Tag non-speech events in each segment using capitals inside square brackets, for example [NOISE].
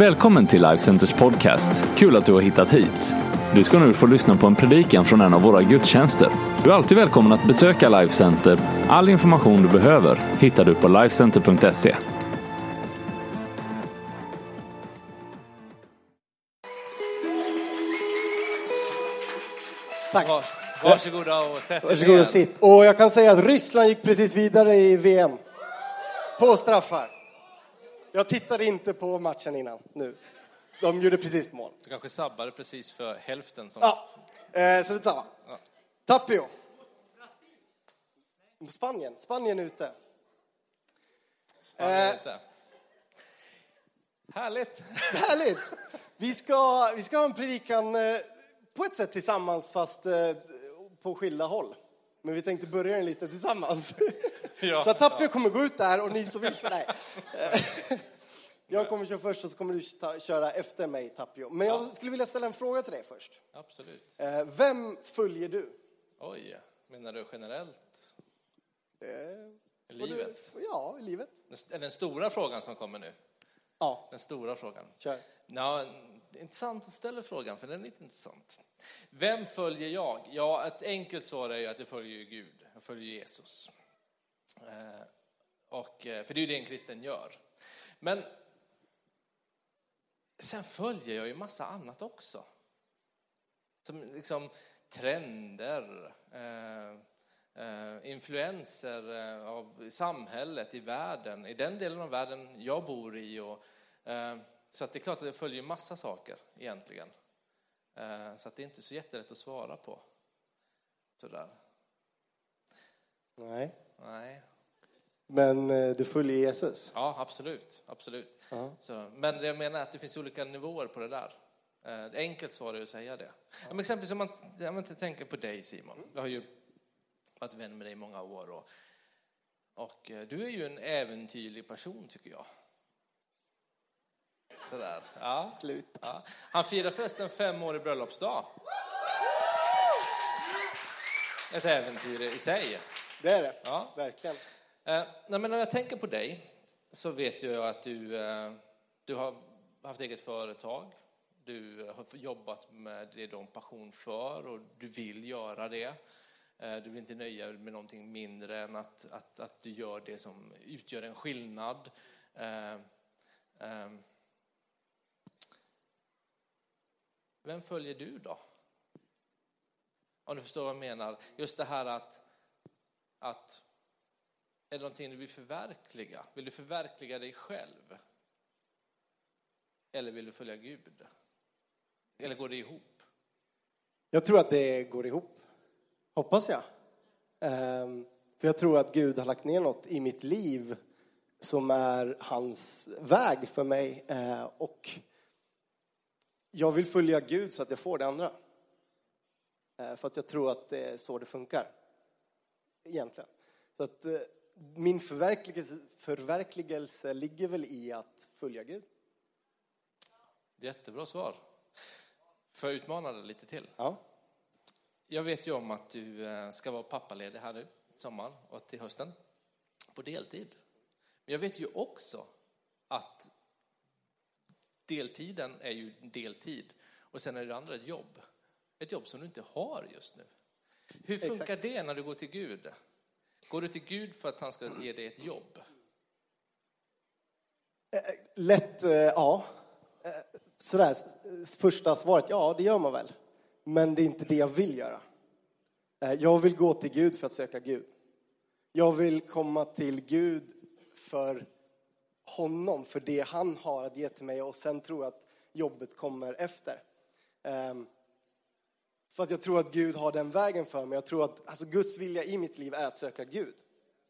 Välkommen till Life Centers podcast. Kul att du har hittat hit. Du ska nu få lyssna på en predikan från en av våra gudstjänster. Du är alltid välkommen att besöka Life Center. All information du behöver hittar du på lifecenter.se. Tack. Var, varsågoda och sätt Varsågod och sitt. Och jag kan säga att Ryssland gick precis vidare i VM. På straffar. Jag tittade inte på matchen innan nu. De gjorde precis mål. Du kanske sabbade precis för hälften som... Ja, eh, så det är samma. Tapio. Spanien. Spanien är ute. Spanien Eh. inte. Härligt! [LAUGHS] Härligt! Vi ska, vi ska ha en predikan eh, på ett sätt tillsammans fast eh, på skilda håll. Men vi tänkte börja den lite tillsammans. [LAUGHS] Ja, så Tapio kommer gå ut där och ni som vill [LAUGHS] nej. Jag kommer köra först och så kommer du köra efter mig Tapio. Men jag skulle vilja ställa en fråga till dig först. Absolut. Eh, Vem följer du? Oj, menar du generellt? Eh, I livet? Ja, i livet. Är den stora frågan som kommer nu? Ja, Den stora frågan. kör. Ja, det är intressant att ställa frågan, för den är lite intressant. Vem följer jag? Ja, ett enkelt svar är ju att jag följer Gud. Jag följer Jesus. Eh, och, eh, för det är ju det en kristen gör. Men sen följer jag ju massa annat också. Som liksom trender, eh, eh influenser av samhället, i världen, i den delen av världen jag bor i. Och, eh, så att det är klart att jag följer massa saker egentligen. Eh, så att det är inte så jättelätt att svara på. Sådär. Nej. Nej. Men eh, du följer Jesus? Ja, absolut. absolut. Ja. Så, men jag menar att det finns olika nivåer på det där. Eh, enkelt svar är att säga det. Ja. Men exempelvis om man, om man tänker på dig Simon. Jag har ju varit vän med dig i många år. Och, och du är ju en äventyrlig person tycker jag. Sådär. Ja. Slut. Ja. Han firar förresten fem år i bröllopsdag. Ett äventyr i sig. Det är det. Ja. Verkligen. Eh, nej, men när jag tänker på dig så vet jag att du, eh, du har haft eget företag. Du har jobbat med det du har passion för och du vill göra det. Eh, du vill inte nöja dig med någonting mindre än att, att, att du gör det som utgör en skillnad. Eh, eh, vem följer du då? Om du förstår vad jag menar. Just det här att, att är det någonting du vill förverkliga? Vill du förverkliga dig själv? Eller vill du följa Gud? Eller går det ihop? Jag tror att det går ihop. Hoppas jag. Ehm, för jag tror att Gud har lagt ner något i mitt liv som är hans väg för mig. Eh, och jag vill följa Gud så att jag får det andra. Eh, för att jag tror att det är så det funkar. Egentligen. Så att eh, min förverkligelse, förverkligelse ligger väl i att följa Gud. Jättebra svar. Får jag utmana dig lite till? Ja. Jag vet ju om att du eh, ska vara pappaledig här nu, sommaren och till hösten, på deltid. Men jag vet ju också att deltiden är ju deltid och sen är det andra ett jobb. Ett jobb som du inte har just nu. Hur funkar Exakt. det när du går till Gud? Går du till Gud för att han ska ge dig ett jobb? Lätt, eh, ja. Eh, Sådär, s- första svaret, ja det gör man väl. Men det är inte det jag vill göra. Eh, Jag vill gå till Gud för att söka Gud. Jag vill komma till Gud för honom, för det han har att ge till mig och sen tror jag att jobbet kommer efter. Ehm, för att jag tror att Gud har den vägen för mig. Jag tror att alltså, Guds vilja i mitt liv är att söka Gud.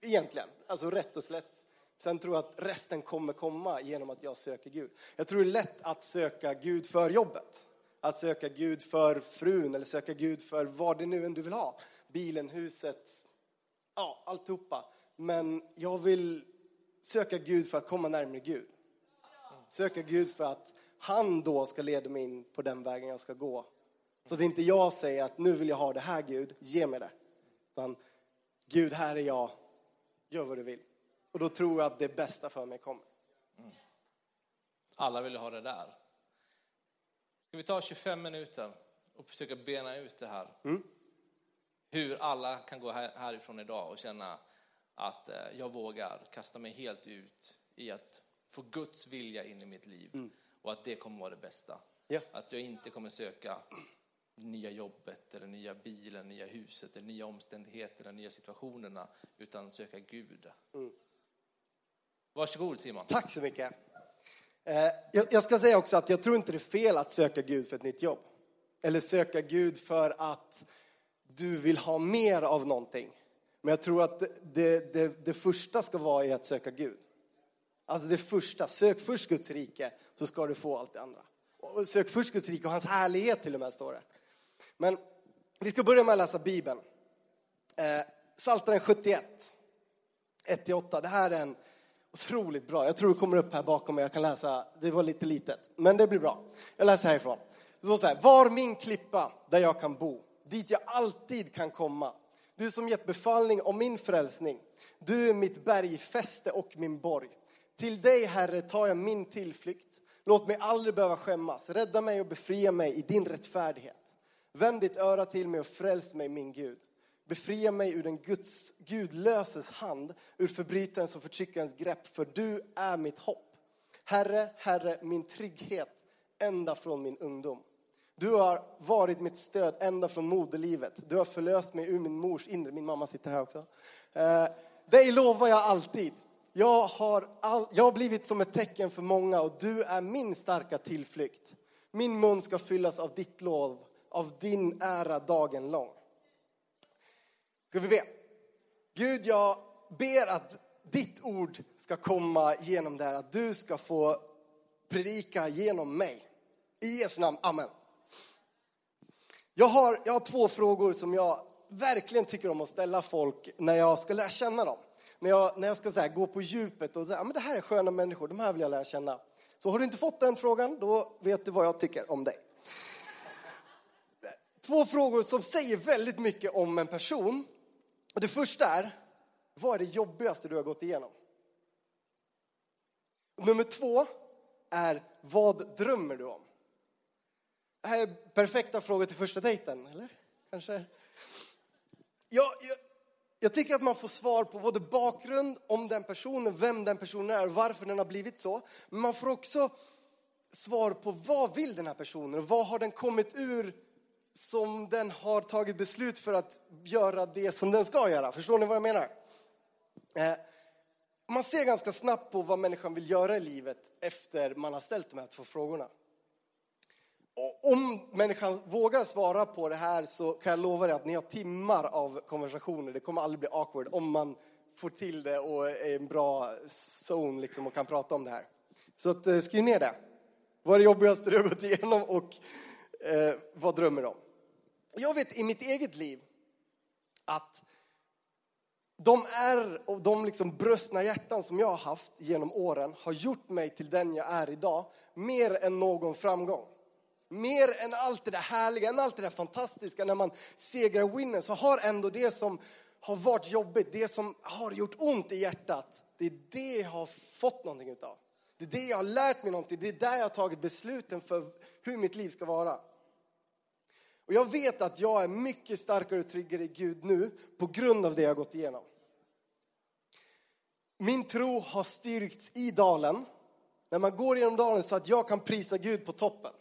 Egentligen, alltså rätt och slätt. Sen tror jag att resten kommer komma genom att jag söker Gud. Jag tror det är lätt att söka Gud för jobbet. Att söka Gud för frun eller söka Gud för vad det nu än du vill ha. Bilen, huset, ja, alltihopa. Men jag vill söka Gud för att komma närmare Gud. Söka Gud för att han då ska leda mig in på den vägen jag ska gå. Så att inte jag säger att nu vill jag ha det här Gud, ge mig det. Utan Gud, här är jag, gör vad du vill. Och då tror jag att det bästa för mig kommer. Alla vill ha det där. Ska vi ta 25 minuter och försöka bena ut det här? Hur alla kan gå här, härifrån idag och känna att eh, jag vågar kasta mig helt ut i att få Guds vilja in i mitt liv och att det kommer vara det bästa. Ja. Att jag inte kommer söka nya jobbet, eller nya bilen, nya huset, eller nya omständigheter, eller nya situationerna, utan söka Gud. Varsågod Simon. Tack så mycket. Eh, jag, jag ska säga också att jag tror inte det är fel att söka Gud för ett nytt jobb. Eller söka Gud för att du vill ha mer av någonting. Men jag tror att det, det, det, första ska vara i att söka Gud. Alltså det första, sök först Guds rike så ska du få allt det andra. Och sök först Guds rike och hans härlighet till och med står det. Men vi ska börja med att läsa Bibeln. Eh, Psaltaren 71, 1-8. Det här är en otroligt bra. Jag tror det kommer upp här bakom mig. Jag kan läsa. Det var lite litet, men det blir bra. Jag läser härifrån. Det står så här. Var min klippa där jag kan bo, dit jag alltid kan komma. Du som gett befallning om min frälsning. Du är mitt bergfäste och min borg. Till dig, Herre, tar jag min tillflykt. Låt mig aldrig behöva skämmas. Rädda mig och befria mig i din rättfärdighet. Vänd ditt öra till mig och fräls mig, min Gud. Befria mig ur den Guds, gudlöses hand, ur förbrytarens och förtryckarens grepp, för du är mitt hopp. Herre, Herre, min trygghet ända från min ungdom. Du har varit mitt stöd ända från moderlivet. Du har förlöst mig ur min mors inre. Min mamma sitter här också. Eh, dig lovar jag alltid. Jag har, all, jag har blivit som ett tecken för många och du är min starka tillflykt. Min mun ska fyllas av ditt lov, av din ära dagen lång. Ska vi be? Gud, jag ber att ditt ord ska komma genom det här, att du ska få predika genom mig. I Jesu namn, amen. Jag har, jag har två frågor som jag verkligen tycker om att ställa folk när jag ska lära känna dem. När jag, när jag ska så här, gå på djupet och säga, men det här är sköna människor, de här vill jag lära känna. Så har du inte fått den frågan, då vet du vad jag tycker om dig. Två frågor som säger väldigt mycket om en person. Och det första är, vad är det jobbigaste du har gått igenom? Nummer två är, vad drömmer du om? Det här är perfekta frågor till första dejten, eller? Kanske? Jag, jag, jag tycker att man får svar på både bakgrund om den personen, vem den personen är varför den har blivit så. Men man får också svar på vad vill den här personen och vad har den kommit ur som den har tagit beslut för att göra det som den ska göra. Förstår ni vad jag menar? Eh, man ser ganska snabbt på vad människan vill göra i livet efter man har ställt de här två frågorna. Och om människan vågar svara på det här så kan jag lova dig att ni har timmar av konversationer. Det kommer aldrig bli awkward om man får till det och är i en bra zone liksom och kan prata om det här. Så att, eh, skriv ner det. Vad är det jobbigaste du har gått igenom och eh, vad drömmer du om? Jag vet i mitt eget liv att de är och de liksom bröstna hjärtan som jag har haft genom åren har gjort mig till den jag är idag mer än någon framgång. Mer än allt det där härliga, än allt det där fantastiska när man segrar och vinner så har ändå det som har varit jobbigt, det som har gjort ont i hjärtat, det är det jag har fått någonting utav. Det är det jag har lärt mig någonting, det är där jag har tagit besluten för hur mitt liv ska vara. Och jag vet att jag är mycket starkare och tryggare i Gud nu på grund av det jag har gått igenom. Min tro har styrkts i dalen, när man går genom dalen så att jag kan prisa Gud på toppen.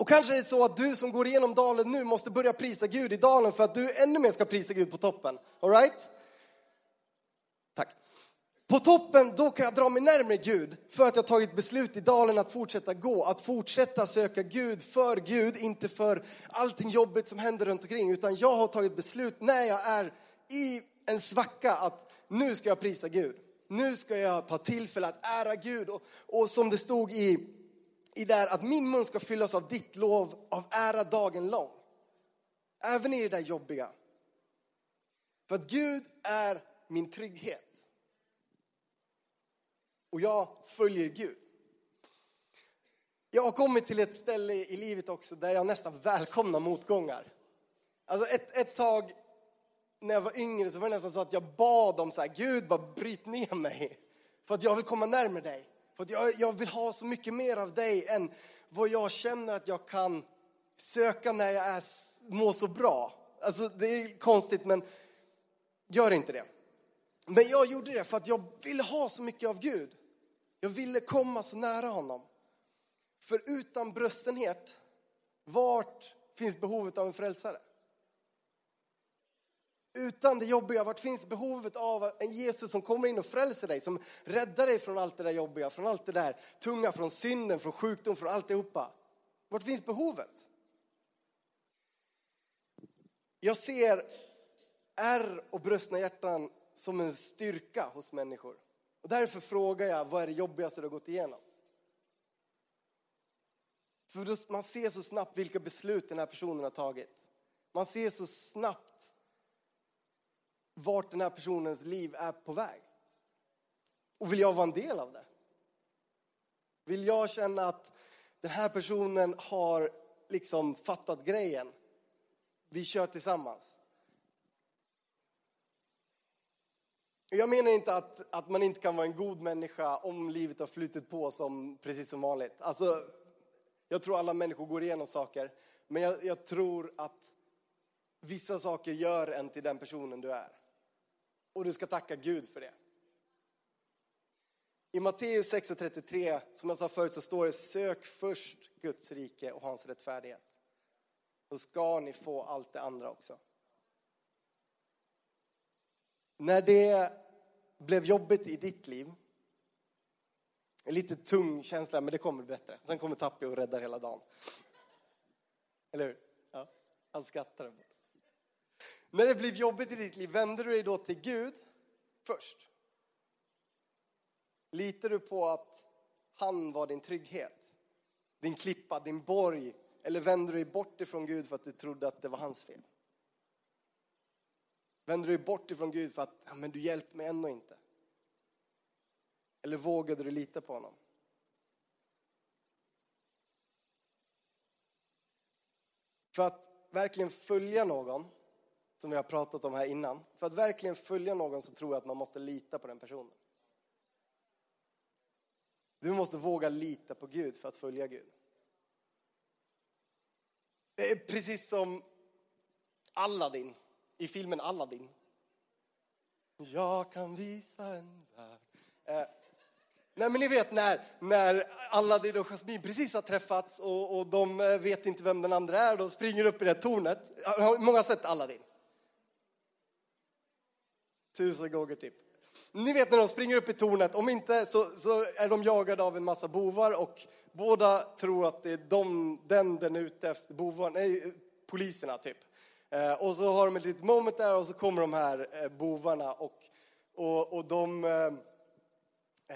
Och kanske är det så att du som går igenom dalen nu måste börja prisa Gud i dalen för att du ännu mer ska prisa Gud på toppen. All right? Tack. På toppen, då kan jag dra mig närmare Gud för att jag tagit beslut i dalen att fortsätta gå, att fortsätta söka Gud för Gud, inte för allting jobbigt som händer runt omkring, utan jag har tagit beslut när jag är i en svacka att nu ska jag prisa Gud. Nu ska jag ta tillfälle att ära Gud och, och som det stod i, i där att min mun ska fyllas av ditt lov, av ära dagen lång. Även i det där jobbiga. För att Gud är min trygghet och jag följer Gud. Jag har kommit till ett ställe i livet också där jag nästan välkomnar motgångar. Alltså ett, ett tag när jag var yngre så var det nästan så att jag bad om så här, Gud bara bryt ner mig. För att jag vill komma närmare dig. För att jag, jag vill ha så mycket mer av dig än vad jag känner att jag kan söka när jag är, mår så bra. Alltså det är konstigt men gör inte det. Men jag gjorde det för att jag ville ha så mycket av Gud. Jag ville komma så nära honom. För utan bröstenhet, vart finns behovet av en frälsare? Utan det jobbiga, vart finns behovet av en Jesus som kommer in och frälser dig, som räddar dig från allt det där jobbiga, från allt det där tunga, från synden, från sjukdom, från alltihopa? Vart finns behovet? Jag ser ärr och brustna hjärtan som en styrka hos människor. Och därför frågar jag, vad är det jobbigaste du har gått igenom? För man ser så snabbt vilka beslut den här personen har tagit. Man ser så snabbt vart den här personens liv är på väg. Och vill jag vara en del av det? Vill jag känna att den här personen har liksom fattat grejen? Vi kör tillsammans. Jag menar inte att, att man inte kan vara en god människa om livet har flutit på som, precis som vanligt. Alltså, jag tror alla människor går igenom saker, men jag, jag tror att vissa saker gör en till den personen du är. Och du ska tacka Gud för det. I Matteus 6.33, som jag sa förut, så står det sök först Guds rike och hans rättfärdighet. Då ska ni få allt det andra också. När det blev jobbigt i ditt liv, en lite tung känsla, men det kommer bättre. Sen kommer Tappi och räddar hela dagen. Eller hur? Ja, han skrattar. När det blev jobbigt i ditt liv, vänder du dig då till Gud först? Litar du på att han var din trygghet? Din klippa, din borg? Eller vänder du dig bort ifrån Gud för att du trodde att det var hans fel? Vänder du dig bort ifrån Gud för att ja, men du hjälpte mig ändå inte? Eller vågade du lita på honom? För att verkligen följa någon, som vi har pratat om här innan, för att verkligen följa någon så tror jag att man måste lita på den personen. Du måste våga lita på Gud för att följa Gud. Det är precis som Aladdin i filmen Aladdin. Jag kan visa en värld. Eh, nej men ni vet när, när Aladdin och Jasmine precis har träffats och, och de eh, vet inte vem den andra är. De springer upp i det tornet. Många har sett Aladdin. Tusen gånger typ. Ni vet när de springer upp i tornet, om inte så, så är de jagade av en massa bovar och båda tror att det är de, den den är ute efter, bovar, nej, poliserna typ. Eh, och så har de ett litet moment där och så kommer de här eh, bovarna och, och, och de... Eh,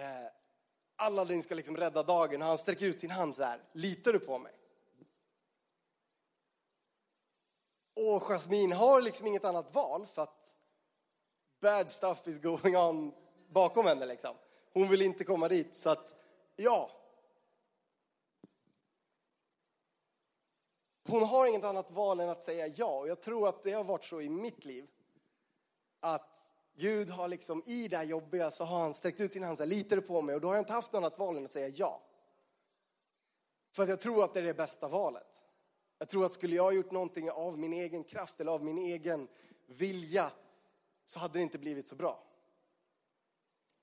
eh Aladdin ska liksom rädda dagen och han sträcker ut sin hand så här. Litar du på mig? Och Jasmine har liksom inget annat val för att bad stuff is going on bakom henne liksom. Hon vill inte komma dit så att ja, Hon har inget annat val än att säga ja. Och jag tror att det har varit så i mitt liv. Att Gud har liksom i det här jobbiga så har han sträckt ut sin hand och litar du på mig? Och då har jag inte haft något annat val än att säga ja. För att jag tror att det är det bästa valet. Jag tror att skulle jag ha gjort någonting av min egen kraft eller av min egen vilja så hade det inte blivit så bra.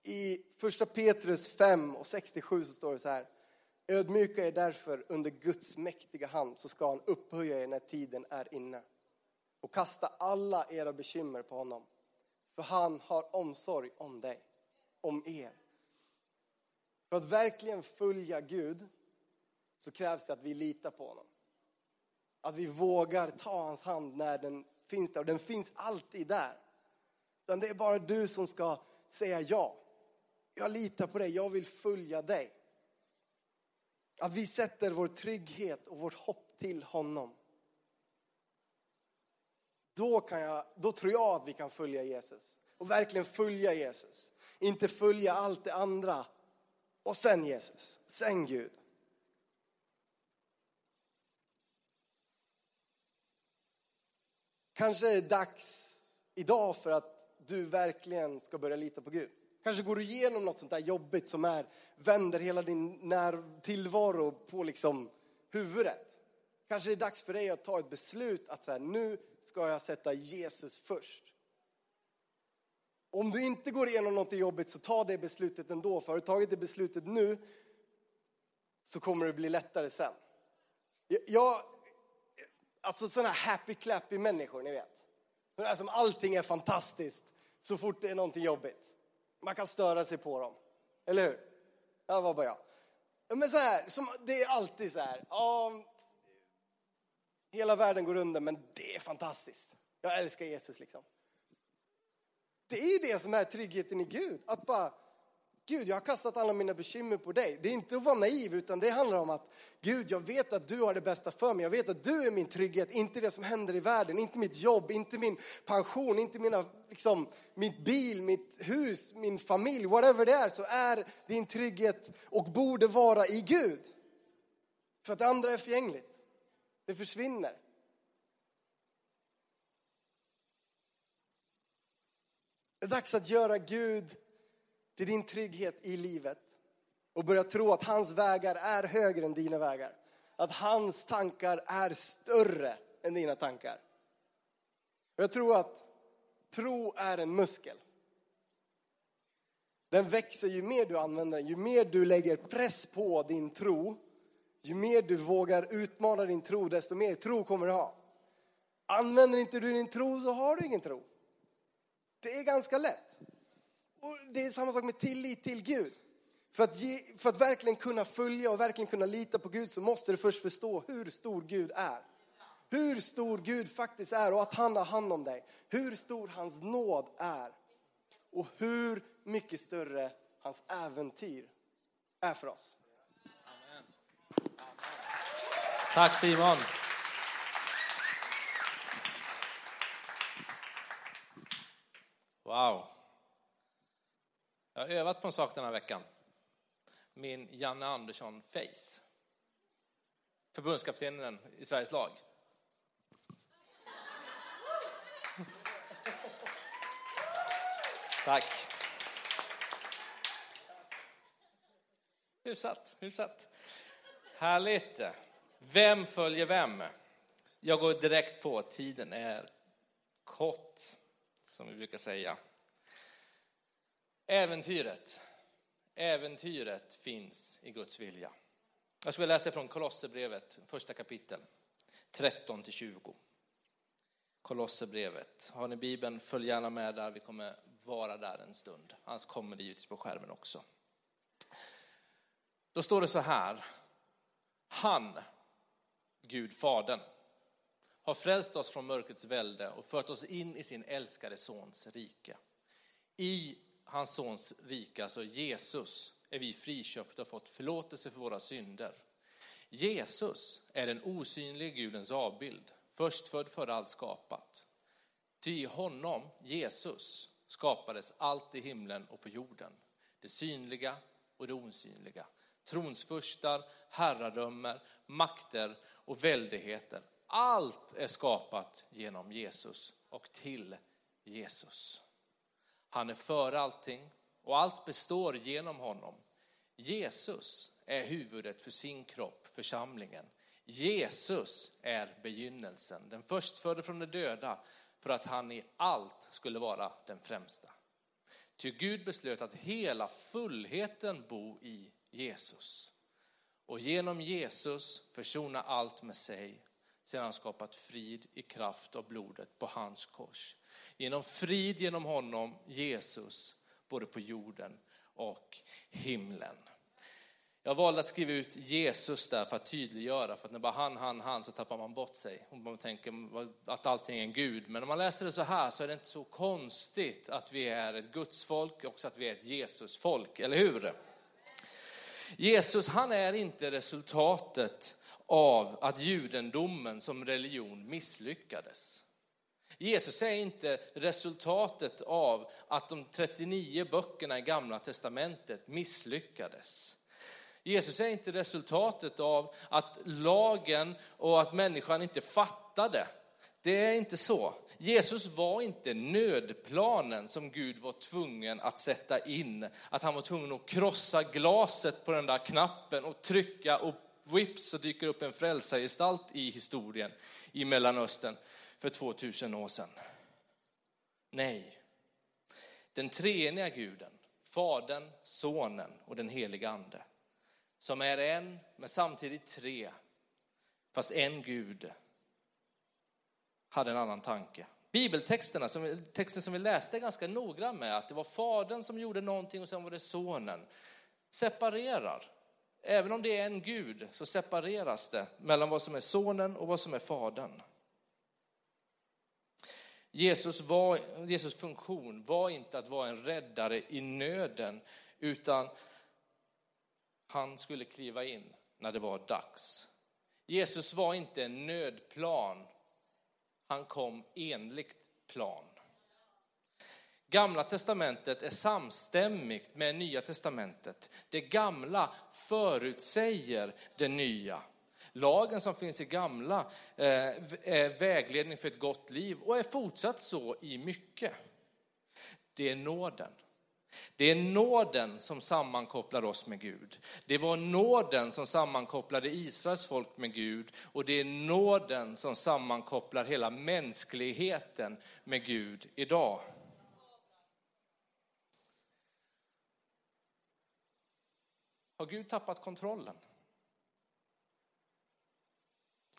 I första Petrus 5 och 67 så står det så här. Ödmjuka er därför under Guds mäktiga hand så ska han upphöja er när tiden är inne. Och kasta alla era bekymmer på honom. För han har omsorg om dig, om er. För att verkligen följa Gud så krävs det att vi litar på honom. Att vi vågar ta hans hand när den finns där. Och den finns alltid där. Utan det är bara du som ska säga ja. Jag litar på dig, jag vill följa dig. Att vi sätter vår trygghet och vårt hopp till honom. Då, kan jag, då tror jag att vi kan följa Jesus. Och verkligen följa Jesus. Inte följa allt det andra. Och sen Jesus, sen Gud. Kanske är det dags idag för att du verkligen ska börja lita på Gud. Kanske går du igenom något sånt där jobbigt som är, vänder hela din när, tillvaro på liksom huvudet. Kanske det är dags för dig att ta ett beslut att så här, nu ska jag sätta Jesus först. Om du inte går igenom något jobbigt så ta det beslutet ändå. För har du tagit det beslutet nu så kommer det bli lättare sen. Jag, alltså sådana här happy clappy människor, ni vet. Som allting är fantastiskt så fort det är någonting jobbigt. Man kan störa sig på dem. Eller hur? Ja, var bara jag. Men så här, som, det är alltid så här. Ja, hela världen går under, men det är fantastiskt. Jag älskar Jesus liksom. Det är ju det som är tryggheten i Gud. Att bara, Gud, jag har kastat alla mina bekymmer på dig. Det är inte att vara naiv, utan det handlar om att Gud, jag vet att du har det bästa för mig. Jag vet att du är min trygghet, inte det som händer i världen, inte mitt jobb, inte min pension, inte mina, liksom, mitt bil, mitt hus, min familj, whatever det är, så är din trygghet och borde vara i Gud. För att det andra är förgängligt. Det försvinner. Det är dags att göra Gud till din trygghet i livet och börja tro att hans vägar är högre än dina vägar. Att hans tankar är större än dina tankar. Jag tror att tro är en muskel. Den växer ju mer du använder den, ju mer du lägger press på din tro, ju mer du vågar utmana din tro, desto mer tro kommer du ha. Använder inte du din tro så har du ingen tro. Det är ganska lätt. Och det är samma sak med tillit till Gud. För att, ge, för att verkligen kunna följa och verkligen kunna lita på Gud så måste du först förstå hur stor Gud är. Hur stor Gud faktiskt är och att han har hand om dig. Hur stor hans nåd är. Och hur mycket större hans äventyr är för oss. Amen. Tack Simon. Wow. Jag har övat på en sak den här veckan. Min Janne Andersson face. Förbundskaptenen i Sveriges lag. Tack. Hyfsat, hyfsat. Härligt. Vem följer vem? Jag går direkt på, tiden är kort, som vi brukar säga. Äventyret. Äventyret finns i Guds vilja. Jag skulle läsa från Kolosserbrevet, första kapitel, 13-20. Kolosserbrevet. Har ni Bibeln, följ gärna med där. Vi kommer vara där en stund. Annars kommer det givetvis på skärmen också. Då står det så här. Han, Gud Fadern, har frälst oss från mörkrets välde och fört oss in i sin älskade Sons rike. I hans Sons rike, alltså Jesus, är vi friköpta och fått förlåtelse för våra synder. Jesus är den osynliga Gudens avbild, förstfödd före allt skapat. Ty i honom, Jesus, skapades allt i himlen och på jorden, det synliga och det osynliga. Tronsfurstar, herradömer, makter och väldigheter. Allt är skapat genom Jesus och till Jesus. Han är före allting och allt består genom honom. Jesus är huvudet för sin kropp, församlingen. Jesus är begynnelsen, den förstfödde från de döda, för att han i allt skulle vara den främsta. Ty Gud beslöt att hela fullheten bo i Jesus. Och genom Jesus försona allt med sig, sedan han skapat frid i kraft av blodet på hans kors. Genom frid genom honom, Jesus, både på jorden och himlen. Jag valde att skriva ut Jesus där för att tydliggöra, för att när bara han, han, han så tappar man bort sig. Och man tänker att allting är en Gud. Men om man läser det så här så är det inte så konstigt att vi är ett Gudsfolk och att vi är ett Jesusfolk, eller hur? Jesus, han är inte resultatet av att judendomen som religion misslyckades. Jesus är inte resultatet av att de 39 böckerna i Gamla Testamentet misslyckades. Jesus är inte resultatet av att lagen och att människan inte fattade Det är inte så. Jesus var inte nödplanen som Gud var tvungen att sätta in. Att han var tvungen att krossa glaset på den där knappen och trycka och vips så dyker upp en frälsargestalt i historien i Mellanöstern för 2000 år sedan. Nej, den treeniga guden, Fadern, Sonen och den heliga Ande, som är en men samtidigt tre, fast en Gud, hade en annan tanke. Bibeltexterna, som, texten som vi läste, är ganska noggrann med att det var Fadern som gjorde någonting och sen var det Sonen. Separerar. Även om det är en Gud så separeras det mellan vad som är Sonen och vad som är Fadern. Jesus, var, Jesus funktion var inte att vara en räddare i nöden, utan han skulle kliva in när det var dags. Jesus var inte en nödplan, han kom enligt plan. Gamla testamentet är samstämmigt med Nya testamentet. Det gamla förutsäger det nya. Lagen som finns i gamla eh, är vägledning för ett gott liv och är fortsatt så i mycket. Det är nåden. Det är nåden som sammankopplar oss med Gud. Det var nåden som sammankopplade Israels folk med Gud och det är nåden som sammankopplar hela mänskligheten med Gud idag. Har Gud tappat kontrollen?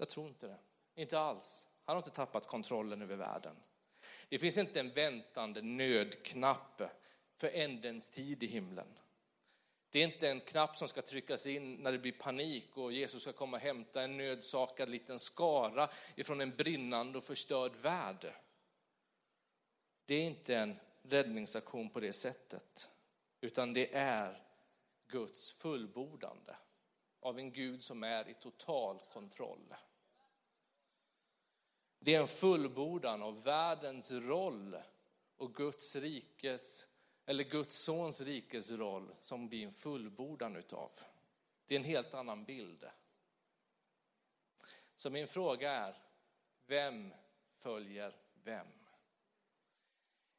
Jag tror inte det. Inte alls. Han har inte tappat kontrollen över världen. Det finns inte en väntande nödknapp för ändens tid i himlen. Det är inte en knapp som ska tryckas in när det blir panik och Jesus ska komma och hämta en nödsakad liten skara ifrån en brinnande och förstörd värld. Det är inte en räddningsaktion på det sättet, utan det är Guds fullbordande av en Gud som är i total kontroll. Det är en fullbordan av världens roll och Guds rikes, eller Guds sons rikes roll som blir en fullbordan utav. Det är en helt annan bild. Så min fråga är, vem följer vem?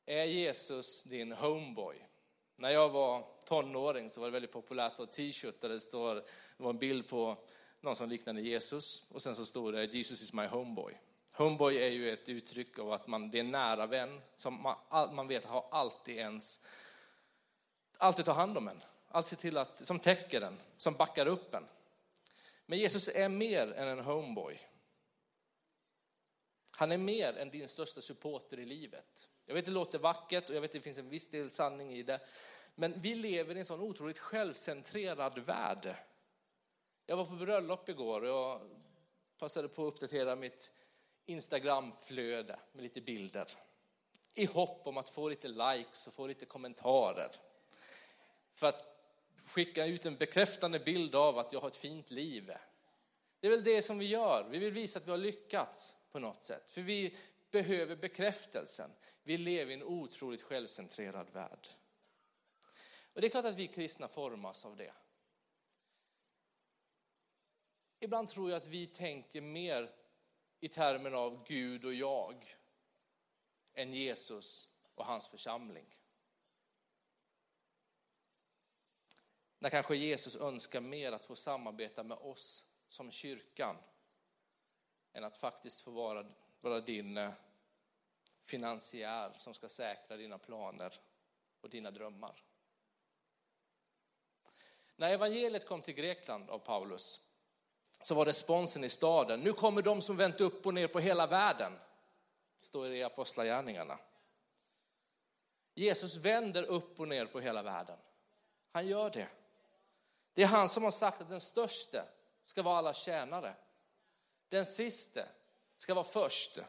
Är Jesus din homeboy? När jag var tonåring så var det väldigt populärt att ha t-shirt där det står, det var en bild på någon som liknade Jesus och sen så stod det Jesus is my homeboy. Homeboy är ju ett uttryck av att man, det är en nära vän som man, man vet har alltid ens, alltid tar hand om en, alltid till att, som täcker en, som backar upp en. Men Jesus är mer än en homeboy. Han är mer än din största supporter i livet. Jag vet att det låter vackert och jag vet att det finns en viss del sanning i det. Men vi lever i en sån otroligt självcentrerad värld. Jag var på bröllop igår och jag passade på att uppdatera mitt Instagramflöde med lite bilder. I hopp om att få lite likes och få lite kommentarer. För att skicka ut en bekräftande bild av att jag har ett fint liv. Det är väl det som vi gör. Vi vill visa att vi har lyckats på något sätt. För vi behöver bekräftelsen. Vi lever i en otroligt självcentrerad värld. Och det är klart att vi kristna formas av det. Ibland tror jag att vi tänker mer i termer av Gud och jag än Jesus och hans församling. När kanske Jesus önskar mer att få samarbeta med oss som kyrkan än att faktiskt få vara, vara din eh, finansiär som ska säkra dina planer och dina drömmar. När evangeliet kom till Grekland av Paulus så var responsen i staden, nu kommer de som vänt upp och ner på hela världen. Står Det i Apostlagärningarna. Jesus vänder upp och ner på hela världen. Han gör det. Det är han som har sagt att den störste ska vara alla tjänare. Den siste ska vara först.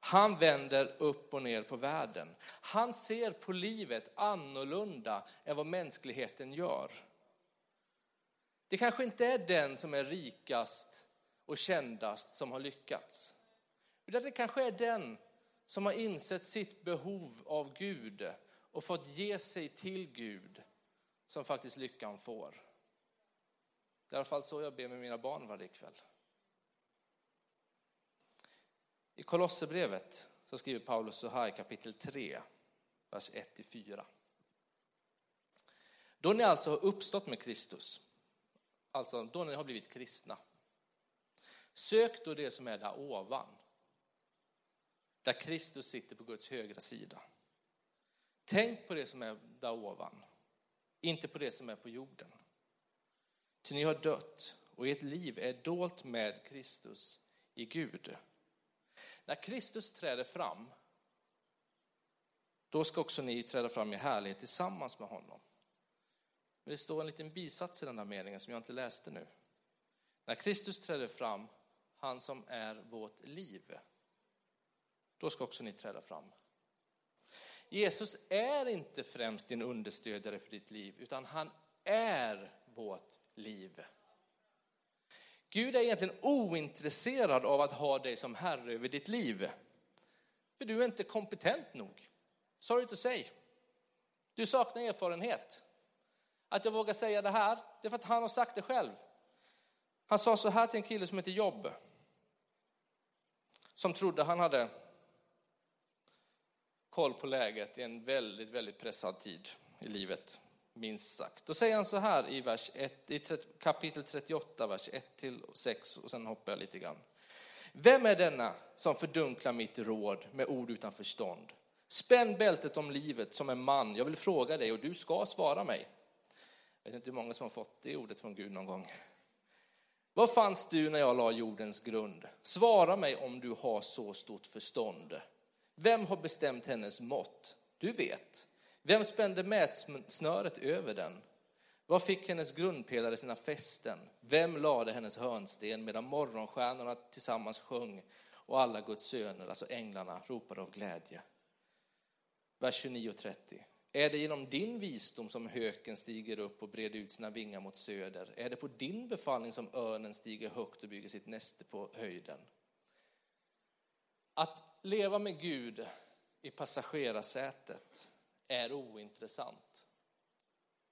Han vänder upp och ner på världen. Han ser på livet annorlunda än vad mänskligheten gör. Det kanske inte är den som är rikast och kändast som har lyckats. Utan det kanske är den som har insett sitt behov av Gud och fått ge sig till Gud som faktiskt lyckan får. Det är i alla fall så jag ber med mina barn varje kväll. I Kolosserbrevet så skriver Paulus så här i kapitel 3, vers 1-4. Då ni alltså har uppstått med Kristus, alltså då när ni har blivit kristna, sök då det som är där ovan, där Kristus sitter på Guds högra sida. Tänk på det som är där ovan, inte på det som är på jorden. Ty ni har dött och ert liv är dolt med Kristus i Gud. När Kristus träder fram, då ska också ni träda fram i härlighet tillsammans med honom. Men det står en liten bisats i den här meningen som jag inte läste nu. När Kristus träder fram, han som är vårt liv, då ska också ni träda fram. Jesus är inte främst din understödjare för ditt liv, utan han är vårt liv. Gud är egentligen ointresserad av att ha dig som herre över ditt liv. För du är inte kompetent nog. Sorry to say. Du saknar erfarenhet. Att jag vågar säga det här, det är för att han har sagt det själv. Han sa så här till en kille som heter Jobb. Som trodde han hade koll på läget i en väldigt, väldigt pressad tid i livet minst sagt. Då säger han så här i, vers 1, i kapitel 38, vers 1-6, och sen hoppar jag lite grann. Vem är denna som fördunklar mitt råd med ord utan förstånd? Spänn bältet om livet som en man. Jag vill fråga dig och du ska svara mig. Jag vet inte hur många som har fått det ordet från Gud någon gång. Var fanns du när jag la jordens grund? Svara mig om du har så stort förstånd. Vem har bestämt hennes mått? Du vet. Vem spände mätsnöret över den? Var fick hennes grundpelare sina fästen? Vem lade hennes hörnsten medan morgonstjärnorna tillsammans sjöng och alla Guds söner, alltså änglarna, ropade av glädje? Vers 29 och 30. Är det genom din visdom som höken stiger upp och breder ut sina vingar mot söder? Är det på din befallning som örnen stiger högt och bygger sitt näste på höjden? Att leva med Gud i passagerarsätet är ointressant.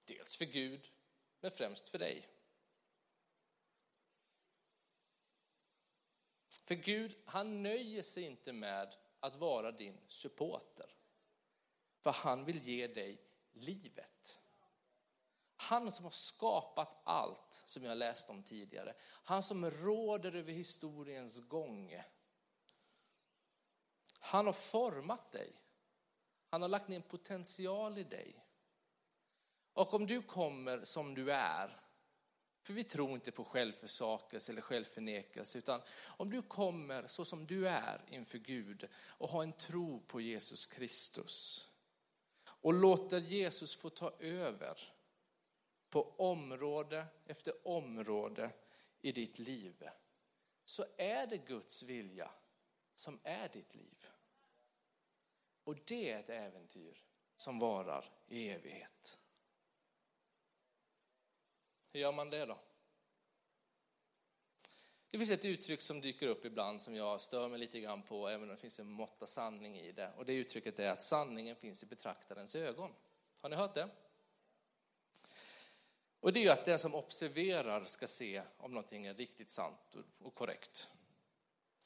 Dels för Gud, men främst för dig. För Gud, han nöjer sig inte med att vara din supporter. För han vill ge dig livet. Han som har skapat allt som jag läste om tidigare. Han som råder över historiens gång. Han har format dig. Han har lagt ner en potential i dig. Och om du kommer som du är, för vi tror inte på självförsakelse eller självförnekelse, utan om du kommer så som du är inför Gud och har en tro på Jesus Kristus och låter Jesus få ta över på område efter område i ditt liv, så är det Guds vilja som är ditt liv. Och det är ett äventyr som varar i evighet. Hur gör man det då? Det finns ett uttryck som dyker upp ibland som jag stör mig lite grann på, även om det finns en måtta sanning i det. Och det uttrycket är att sanningen finns i betraktarens ögon. Har ni hört det? Och det är ju att den som observerar ska se om någonting är riktigt sant och korrekt.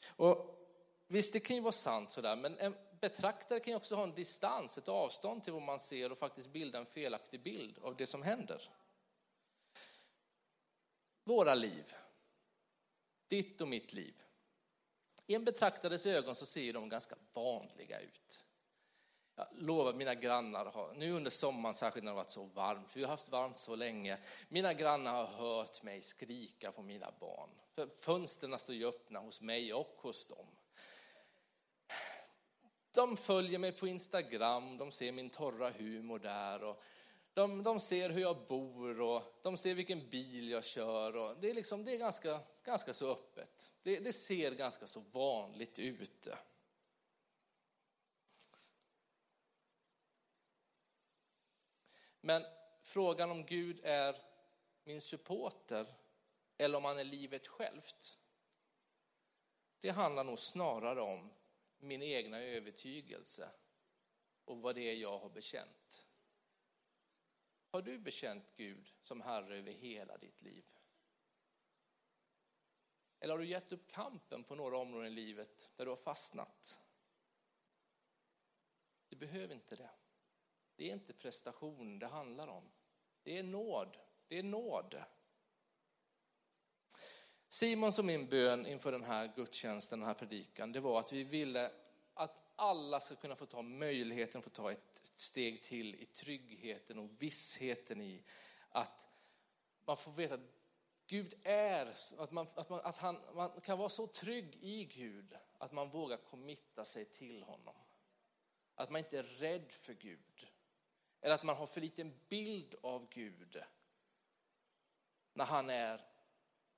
Och visst, det kan ju vara sant sådär, men en betraktare kan ju också ha en distans, ett avstånd till vad man ser och faktiskt bilda en felaktig bild av det som händer. Våra liv, ditt och mitt liv. I en betraktares ögon så ser de ganska vanliga ut. Jag lovar, mina grannar har, nu under sommaren särskilt när det varit så varmt, för vi har haft varmt så länge, mina grannar har hört mig skrika på mina barn. För fönstren står ju öppna hos mig och hos dem. De följer mig på Instagram, de ser min torra humor där. Och de, de ser hur jag bor och de ser vilken bil jag kör. Och det är, liksom, det är ganska, ganska så öppet. Det, det ser ganska så vanligt ut. Men frågan om Gud är min supporter eller om han är livet självt. Det handlar nog snarare om min egna övertygelse och vad det är jag har bekänt. Har du bekänt Gud som Herre över hela ditt liv? Eller har du gett upp kampen på några områden i livet där du har fastnat? Du behöver inte det. Det är inte prestation det handlar om. Det är nåd. Det är nåd. Simons och min bön inför den här gudstjänsten, den här predikan, det var att vi ville att alla ska kunna få ta möjligheten att få ta ett steg till i tryggheten och vissheten i att man får veta att Gud är, att, man, att, man, att han, man kan vara så trygg i Gud att man vågar committa sig till honom. Att man inte är rädd för Gud. Eller att man har för liten bild av Gud. När han är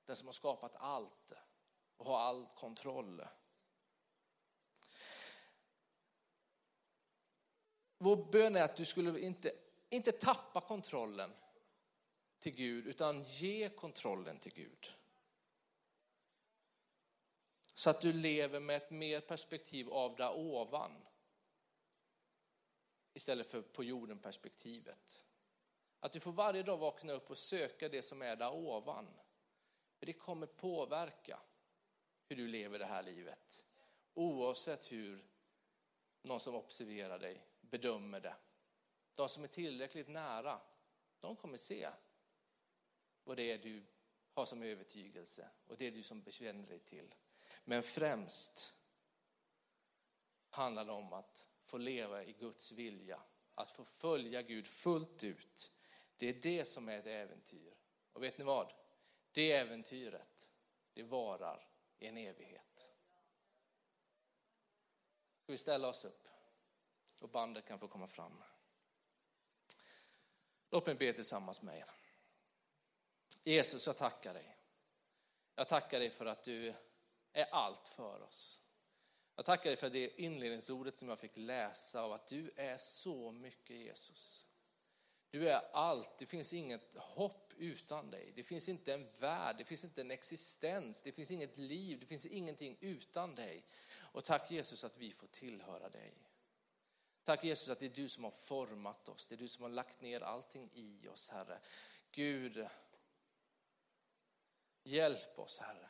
den som har skapat allt och har all kontroll. Vår bön är att du skulle inte, inte tappa kontrollen till Gud, utan ge kontrollen till Gud. Så att du lever med ett mer perspektiv av där ovan. Istället för på jorden perspektivet. Att du får varje dag vakna upp och söka det som är där ovan. För det kommer påverka hur du lever det här livet. Oavsett hur någon som observerar dig bedömer det. De som är tillräckligt nära, de kommer se vad det är du har som övertygelse och det är du som bekänner dig till. Men främst handlar det om att få leva i Guds vilja, att få följa Gud fullt ut. Det är det som är ett äventyr. Och vet ni vad? Det äventyret, det varar i en evighet. Ska vi ställa oss upp och bandet kan få komma fram. Låt mig be tillsammans med er. Jesus, jag tackar dig. Jag tackar dig för att du är allt för oss. Jag tackar dig för det inledningsordet som jag fick läsa av att du är så mycket Jesus. Du är allt, det finns inget hopp utan dig. Det finns inte en värld, det finns inte en existens, det finns inget liv, det finns ingenting utan dig. Och tack Jesus att vi får tillhöra dig. Tack Jesus att det är du som har format oss, det är du som har lagt ner allting i oss Herre. Gud, hjälp oss Herre.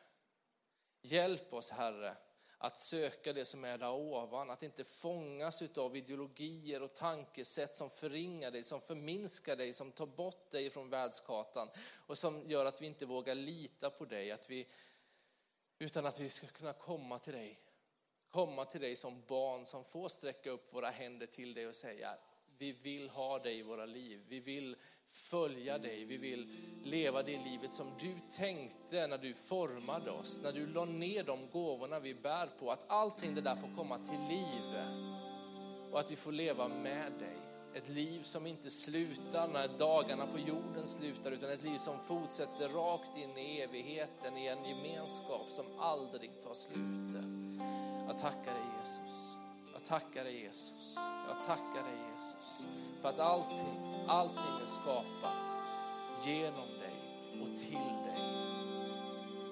Hjälp oss Herre att söka det som är där ovan, att inte fångas av ideologier och tankesätt som förringar dig, som förminskar dig, som tar bort dig från världskartan och som gör att vi inte vågar lita på dig, att vi, utan att vi ska kunna komma till dig. Komma till dig som barn som får sträcka upp våra händer till dig och säga, vi vill ha dig i våra liv, vi vill följa dig, vi vill leva det livet som du tänkte när du formade oss, när du la ner de gåvorna vi bär på, att allting det där får komma till liv och att vi får leva med dig. Ett liv som inte slutar när dagarna på jorden slutar, utan ett liv som fortsätter rakt in i evigheten, i en gemenskap som aldrig tar slut. Jag tackar dig Jesus. Jag tackar dig Jesus. Jag tackar dig Jesus. För att allting, allting är skapat genom dig och till dig.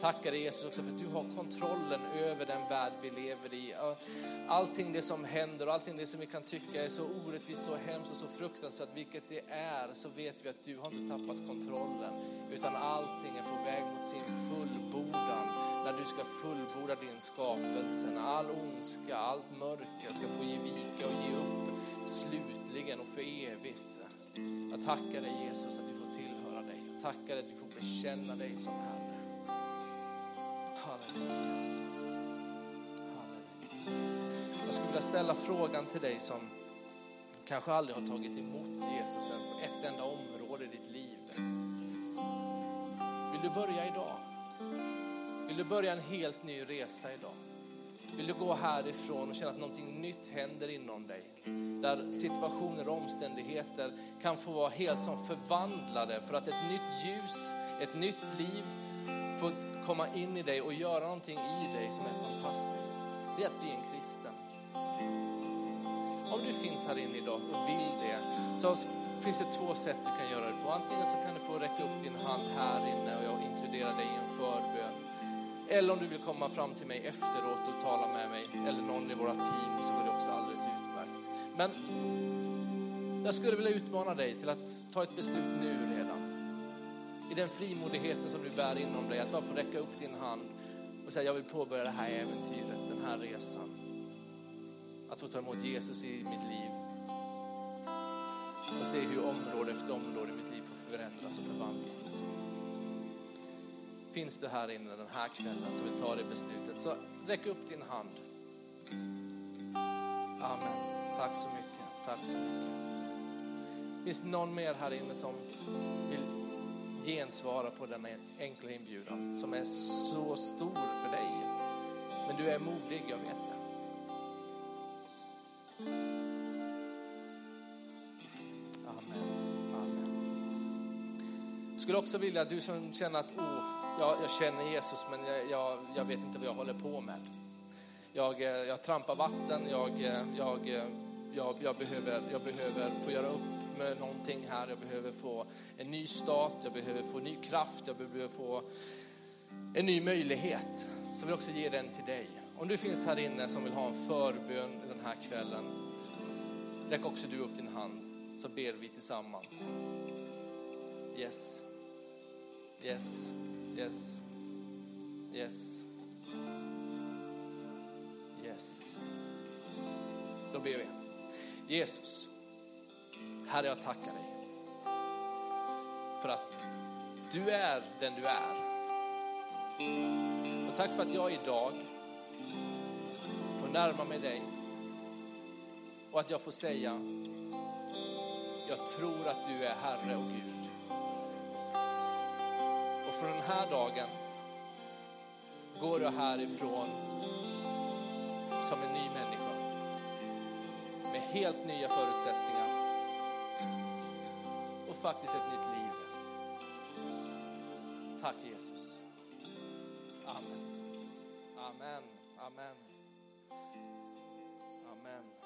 Tackar dig Jesus också för att du har kontrollen över den värld vi lever i. Allting det som händer och allting det som vi kan tycka är så orättvist, så hemskt och så fruktansvärt, vilket det är, så vet vi att du har inte tappat kontrollen. Utan allting är på väg mot sin fullbordan när du ska fullborda din skapelse, när all ondska, allt mörker ska få ge vika och ge upp slutligen och för evigt. Jag tackar dig Jesus att vi får tillhöra dig. Jag tackar dig att vi får bekänna dig som Herre. Halleluja. Halleluja. Jag skulle vilja ställa frågan till dig som kanske aldrig har tagit emot Jesus ens på ett enda område i ditt liv. Vill du börja idag? Vill du börja en helt ny resa idag? Vill du gå härifrån och känna att någonting nytt händer inom dig? Där situationer och omständigheter kan få vara helt som förvandlade för att ett nytt ljus, ett nytt liv komma in i dig och göra någonting i dig som är fantastiskt. Det är att bli en kristen. Om du finns här inne idag och vill det så finns det två sätt du kan göra det på. Antingen så kan du få räcka upp din hand här inne och jag inkluderar dig i en förbön. Eller om du vill komma fram till mig efteråt och tala med mig eller någon i våra team så går det också alldeles utmärkt. Men jag skulle vilja utmana dig till att ta ett beslut nu redan. I den frimodigheten som du bär inom dig, att bara få räcka upp din hand och säga jag vill påbörja det här äventyret, den här resan. Att få ta emot Jesus i mitt liv. Och se hur område efter område i mitt liv får förändras och förvandlas. Finns du här inne den här kvällen som vill ta det beslutet så räck upp din hand. Amen. Tack så mycket. Tack så mycket. Finns det någon mer här inne som vill gensvara på denna enkla inbjudan som är så stor för dig? Men du är modig, jag vet det. Amen. Amen. Jag skulle också vilja att du som känner att oh, jag, jag känner Jesus men jag, jag, jag, vet inte vad jag håller på med. Jag, eh, jag trampar vatten, jag, eh, jag, eh, jag, jag, behöver, jag behöver få göra upp med någonting här. Jag behöver få en ny start, jag behöver få ny kraft, jag behöver få en ny möjlighet. Så vill jag också ge den till dig. Om du finns här inne som vill ha en förbön den här kvällen, räck också du upp din hand så ber vi tillsammans. Yes. Yes. Yes. Yes. Yes. Då ber vi. Jesus, Herre jag tackar dig för att du är den du är. Och tack för att jag idag får närma mig dig och att jag får säga jag tror att du är Herre och Gud. Och från den här dagen går jag härifrån som en ny människa med helt nya förutsättningar faktiskt ett nytt liv. Tack Jesus. Amen. Amen. Amen. Amen.